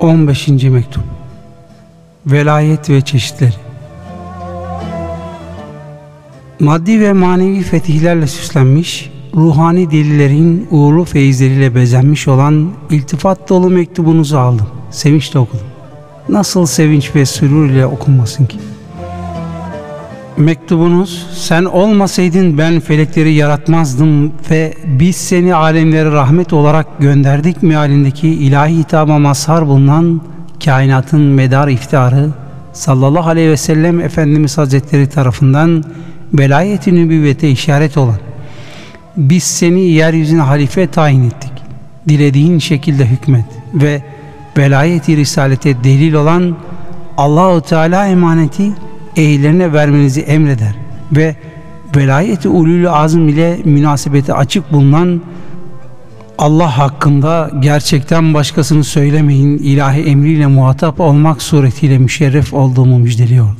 15. Mektup Velayet ve çeşitleri Maddi ve manevi fetihlerle süslenmiş, ruhani delillerin uğurlu feyizleriyle bezenmiş olan iltifat dolu mektubunuzu aldım. Sevinçle okudum. Nasıl sevinç ve sürur ile okunmasın ki? Mektubunuz, sen olmasaydın ben felekleri yaratmazdım ve biz seni alemlere rahmet olarak gönderdik mealindeki ilahi hitaba mazhar bulunan kainatın medar iftiharı sallallahu aleyhi ve sellem Efendimiz Hazretleri tarafından velayet-i nübüvvete işaret olan biz seni yeryüzüne halife tayin ettik. Dilediğin şekilde hükmet ve velayet-i risalete delil olan Allahu Teala emaneti ehillerine vermenizi emreder ve velayeti ulul azm ile münasebeti açık bulunan Allah hakkında gerçekten başkasını söylemeyin ilahi emriyle muhatap olmak suretiyle müşerref olduğumu müjdeliyordu.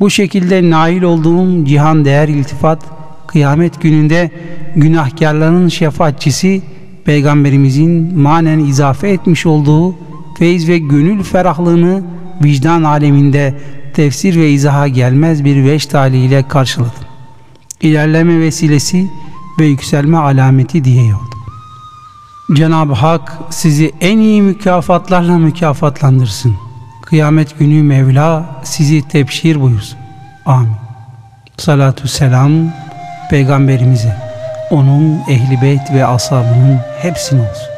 Bu şekilde nail olduğum cihan değer iltifat kıyamet gününde günahkarların şefaatçisi Peygamberimizin manen izafe etmiş olduğu feyz ve gönül ferahlığını vicdan aleminde tefsir ve izaha gelmez bir veş taliyle karşıladım. İlerleme vesilesi ve yükselme alameti diye yordum. Cenab-ı Hak sizi en iyi mükafatlarla mükafatlandırsın. Kıyamet günü Mevla sizi tebşir buyursun. Amin. Salatu selam Peygamberimize, onun ehli beyt ve ashabının hepsine olsun.